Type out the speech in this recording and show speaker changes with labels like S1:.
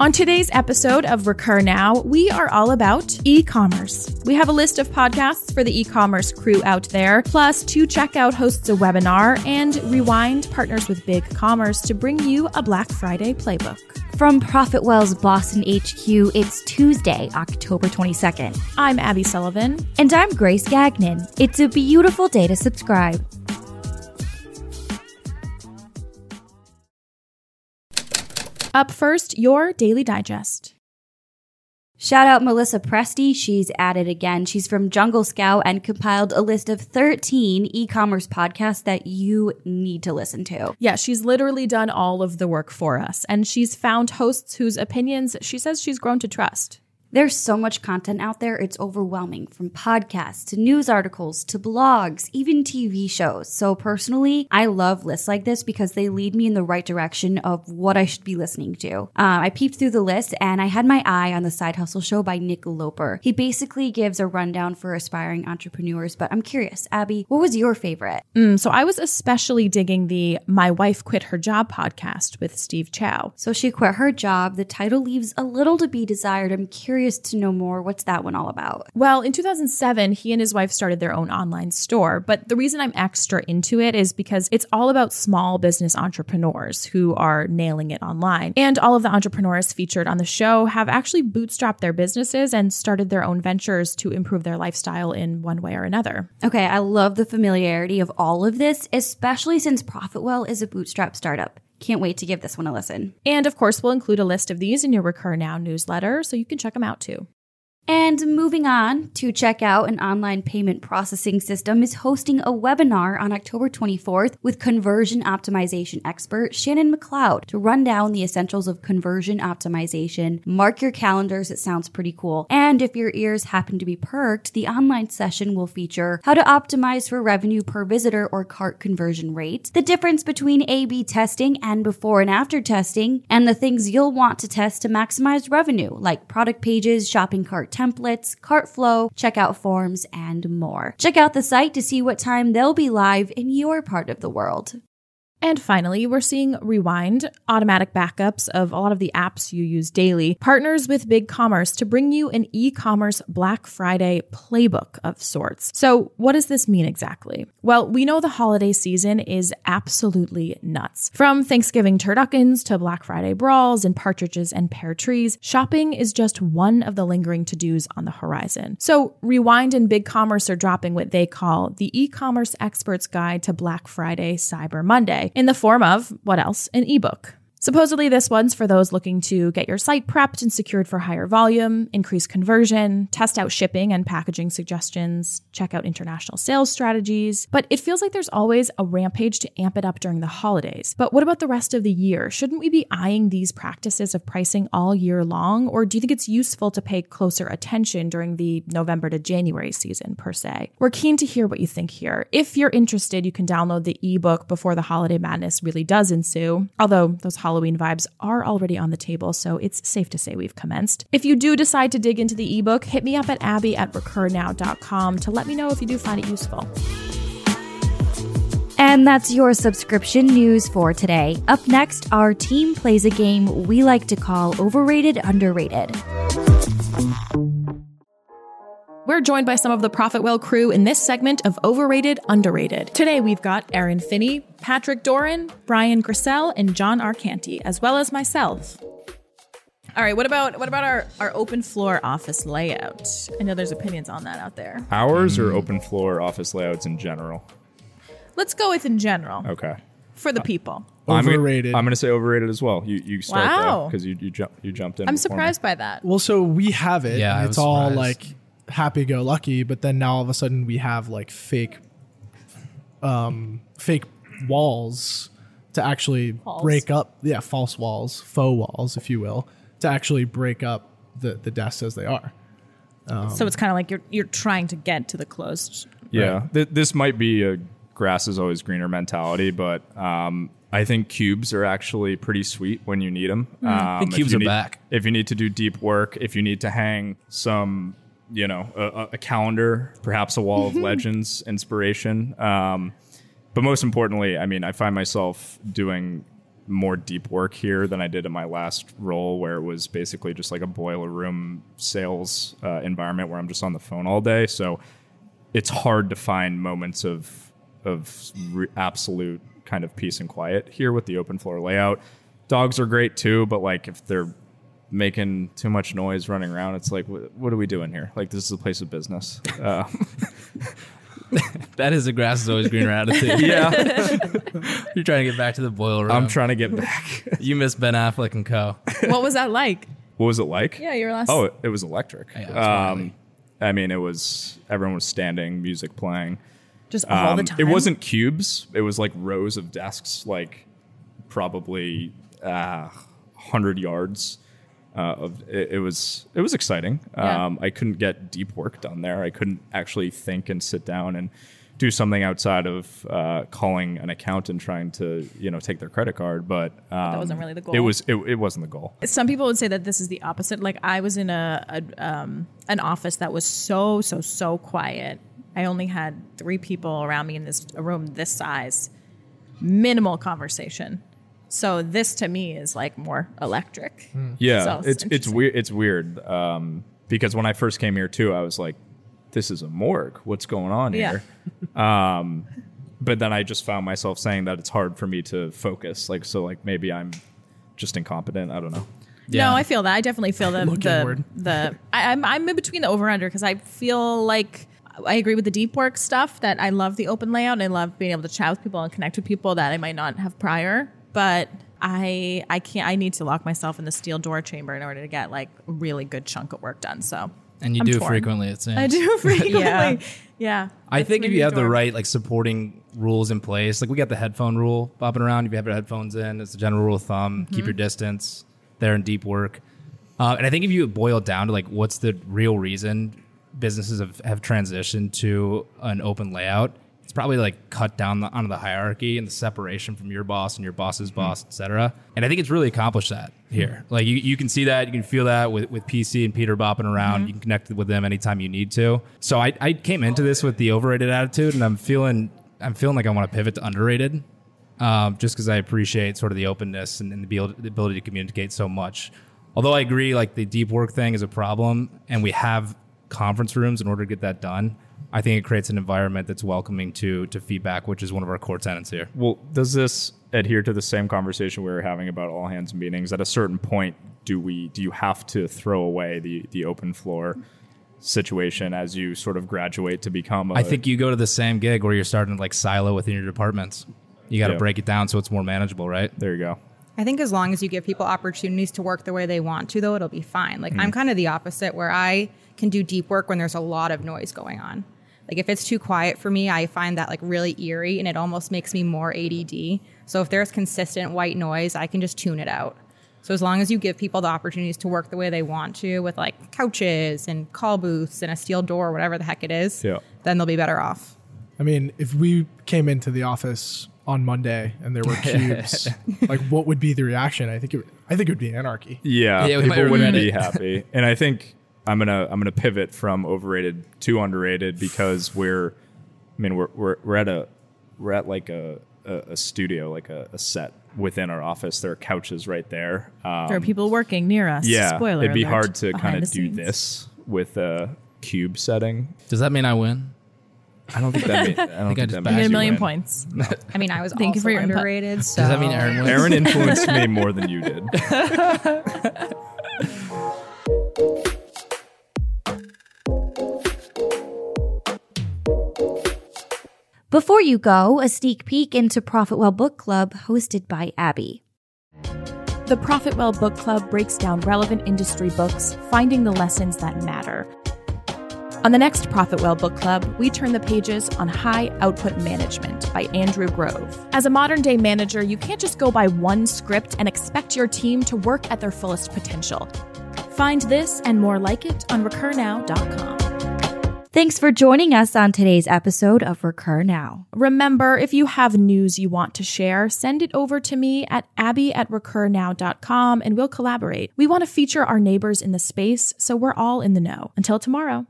S1: On today's episode of Recur Now, we are all about e commerce. We have a list of podcasts for the e commerce crew out there, plus, 2Checkout hosts a webinar, and Rewind partners with Big Commerce to bring you a Black Friday playbook.
S2: From Profitwell's Boston HQ, it's Tuesday, October 22nd.
S1: I'm Abby Sullivan.
S2: And I'm Grace Gagnon. It's a beautiful day to subscribe.
S1: Up first, your Daily Digest.
S2: Shout out Melissa Presti. She's at it again. She's from Jungle Scout and compiled a list of 13 e commerce podcasts that you need to listen to.
S1: Yeah, she's literally done all of the work for us, and she's found hosts whose opinions she says she's grown to trust.
S2: There's so much content out there, it's overwhelming from podcasts to news articles to blogs, even TV shows. So, personally, I love lists like this because they lead me in the right direction of what I should be listening to. Uh, I peeped through the list and I had my eye on the Side Hustle Show by Nick Loper. He basically gives a rundown for aspiring entrepreneurs, but I'm curious, Abby, what was your favorite?
S1: Mm, so, I was especially digging the My Wife Quit Her Job podcast with Steve Chou.
S2: So, she quit her job. The title leaves a little to be desired. I'm curious curious to know more. What's that one all about?
S1: Well, in 2007, he and his wife started their own online store. But the reason I'm extra into it is because it's all about small business entrepreneurs who are nailing it online. And all of the entrepreneurs featured on the show have actually bootstrapped their businesses and started their own ventures to improve their lifestyle in one way or another.
S2: Okay, I love the familiarity of all of this, especially since Profitwell is a bootstrap startup. Can't wait to give this one a listen.
S1: And of course, we'll include a list of these in your Recur Now newsletter so you can check them out too.
S2: And moving on 2Checkout an online payment processing system is hosting a webinar on October 24th with conversion optimization expert Shannon McLeod to run down the essentials of conversion optimization. Mark your calendars, it sounds pretty cool. And if your ears happen to be perked, the online session will feature how to optimize for revenue per visitor or cart conversion rate, the difference between A B testing and before and after testing, and the things you'll want to test to maximize revenue, like product pages, shopping cart templates, cart flow, checkout forms, and more. Check out the site to see what time they'll be live in your part of the world.
S1: And finally, we're seeing Rewind, automatic backups of a lot of the apps you use daily, partners with Big Commerce to bring you an e commerce Black Friday playbook of sorts. So, what does this mean exactly? Well, we know the holiday season is absolutely nuts. From Thanksgiving turduckens to Black Friday brawls and partridges and pear trees, shopping is just one of the lingering to dos on the horizon. So, Rewind and Big Commerce are dropping what they call the e commerce expert's guide to Black Friday Cyber Monday in the form of, what else, an ebook. Supposedly, this one's for those looking to get your site prepped and secured for higher volume, increase conversion, test out shipping and packaging suggestions, check out international sales strategies. But it feels like there's always a rampage to amp it up during the holidays. But what about the rest of the year? Shouldn't we be eyeing these practices of pricing all year long? Or do you think it's useful to pay closer attention during the November to January season, per se? We're keen to hear what you think here. If you're interested, you can download the ebook before the holiday madness really does ensue, although those Halloween vibes are already on the table, so it's safe to say we've commenced. If you do decide to dig into the ebook, hit me up at abby at recurnow.com to let me know if you do find it useful.
S2: And that's your subscription news for today. Up next, our team plays a game we like to call Overrated Underrated.
S1: We're joined by some of the Profitwell crew in this segment of Overrated Underrated. Today we've got Aaron Finney, Patrick Doran, Brian Grissell, and John Arcanti, as well as myself. All right, what about what about our, our open floor office layout? I know there's opinions on that out there.
S3: Ours or open floor office layouts in general?
S1: Let's go with in general
S3: Okay.
S1: for the people.
S3: I'm
S4: Overrated.
S3: I'm going to say overrated as well. You you start
S1: Wow.
S3: because you you, jump, you jumped in.
S1: I'm
S3: before me.
S1: surprised by that.
S4: well, so we have it.
S5: Yeah,
S4: and
S5: I
S4: it's
S5: was
S4: all
S5: surprised.
S4: like happy go lucky, but then now all of a sudden we have like fake, um, fake walls to actually
S1: Walls.
S4: break up. Yeah, false walls, faux walls, if you will, to actually break up the the desks as they are.
S1: so it's kind of like you're you're trying to get to the closed.
S3: Yeah, Th- this might be a grass is always greener mentality, but um, I think cubes are actually pretty sweet when you need them. Um, if
S5: cubes are
S3: need-
S5: back.
S3: If you need to do deep work, if you need to hang some, you know, a, a- calendar, perhaps a wall of legends inspiration. Um, but most importantly, I mean, I find myself doing more deep work here than I did in my last role, where it was basically just like a boiler room sales uh, environment where I'm just on the phone all day. So it's hard to find moments of of re- absolute kind of peace and quiet here with the open floor layout. Dogs are great too, but like if they're making too much noise running around, it's like, what, what are we doing here? Like this is a place of business. Uh,
S5: That is the grass is always greener attitude.
S3: yeah,
S5: You're trying to get back to the boiler room.
S3: I'm trying to get back.
S5: You miss Ben Affleck and Co.
S1: what was that like?
S3: What was it like?
S1: Yeah, your last.
S3: Oh, it, it was electric.
S5: Yeah, it's
S3: um. I mean, it was everyone was standing, music playing.
S1: just all the
S3: Um,
S1: time.
S3: It wasn't cubes. It was like rows of desks, like probably uh, hundred yards. Uh, it, it was it was exciting.
S1: Yeah.
S3: Um, I couldn't get deep work done there. I couldn't actually think and sit down and do something outside of uh, calling an account and trying to you know take their credit card. But um,
S1: wasn't really the goal It
S3: was it, it wasn't the goal.
S1: Some people would say that this is the opposite. Like I was in a, a um, an office that was so so so quiet. I only had three people around me in this a room this size, minimal conversation. So this to me is like more electric.
S3: Yeah,
S1: So
S3: it's it's
S1: interesting.
S3: weird. It's weird um, because when I first came here too, I was like, "This is a morgue. What's going on
S1: Yeah.
S3: here?" um, but then I just found myself saying that it's hard for me to focus. Like, so like maybe I'm just incompetent. I don't know.
S5: Yeah.
S1: No, I feel that. I definitely feel the the
S4: inward.
S1: the. I, I'm I'm in between the over under because I feel like I agree with the deep work stuff. That I love the open layout and I love being able to chat with people and connect with people that I might not have prior. But I I can't. I need to lock myself in the steel door chamber in order to get like a really good chunk of work done. So
S5: and you
S1: I'm
S5: do
S1: torn.
S5: frequently, it seems.
S1: I do frequently.
S2: Yeah.
S1: yeah.
S5: I think if you
S1: me
S5: have the right like supporting rules in place, like we got the headphone rule bopping around. If you have your headphones in, it's a general rule of thumb. Keep
S1: Mm-hmm.
S5: your distance. There in deep work, uh, and I think if you boil it down to like what's the real reason businesses have, have transitioned to an open layout, it's probably like cut down the, onto the hierarchy and the separation from your boss and your boss's hmm. boss, et cetera. And I think it's really accomplished that here. Hmm. Like you, you can see that, you can feel that with, with PC and Peter bopping around. Hmm. You can connect with them anytime you need to. So I, I came into this with the overrated attitude, and I'm feeling I'm feeling like I want to pivot to underrated, um, just because I appreciate sort of the openness and, and the, abil- the ability to communicate so much. Although I agree, like the deep work thing is a problem, and we have conference rooms in order to get that done. I think it creates an environment that's welcoming to to feedback, which is one of our core tenets here.
S3: Well, does this adhere to the same conversation we were having about all hands meetings? At a certain point, do we do you have to throw away the the open floor situation as you sort of graduate to become? I
S5: I think you go to the same gig where you're starting to like silo within your departments. You got to
S3: Yeah.
S5: break it down so it's more manageable, right?
S3: there you go.
S6: I think as long as you give people opportunities to work the way they want to, though, it'll be fine. Like hmm. I'm kind of the opposite, where I can do deep work when there's a lot of noise going on. Like if it's too quiet for me, I find that like really eerie, and it almost makes me more ADD. So if there's consistent white noise, I can just tune it out. So as long as you give people the opportunities to work the way they want to, with like couches and call booths and a steel door, whatever the heck it is,
S3: Yeah.
S6: then they'll be better off.
S4: I mean, if we came into the office on Monday and there were cubes, like what would be the reaction? I think it, I think it would be anarchy.
S3: Yeah,
S5: Yeah,
S3: people wouldn't be happy. And I think I'm gonna I'm gonna pivot from overrated to underrated because we're I mean we're we're, we're at a we're at like a a, a studio like a, a set within our office. There are couches right there. Um,
S1: There are people working near us.
S3: yeah,
S1: Spoiler
S3: it'd be
S1: alert,
S3: hard to kind of do
S1: scenes.
S3: this with a cube setting.
S5: Does that mean I win?
S3: I don't think that. Mean, I don't
S5: I
S3: think,
S5: just
S3: that
S1: You
S3: means
S1: get a million
S3: win.
S1: points.
S6: I mean, I was
S1: Thank you
S6: also
S1: for your
S6: underrated. So
S5: Does that mean Aaron wins?
S3: Aaron influenced me more than you did.
S2: Before you go, a sneak peek into Profitwell Book Club hosted by Abby.
S1: The Profitwell Book Club breaks down relevant industry books, finding the lessons that matter. On the next Profitwell Book Club, we turn the pages on High Output Management by Andrew Grove. As a modern day manager, you can't just go by one script and expect your team to work at their fullest potential. Find this and more like it on recurnow.com.
S2: Thanks for joining us on today's episode of Recur Now.
S1: Remember, if you have news you want to share, send it over to me at abby at recurnow.com and we'll collaborate. We want to feature our neighbors in the space, so we're all in the know. Until tomorrow.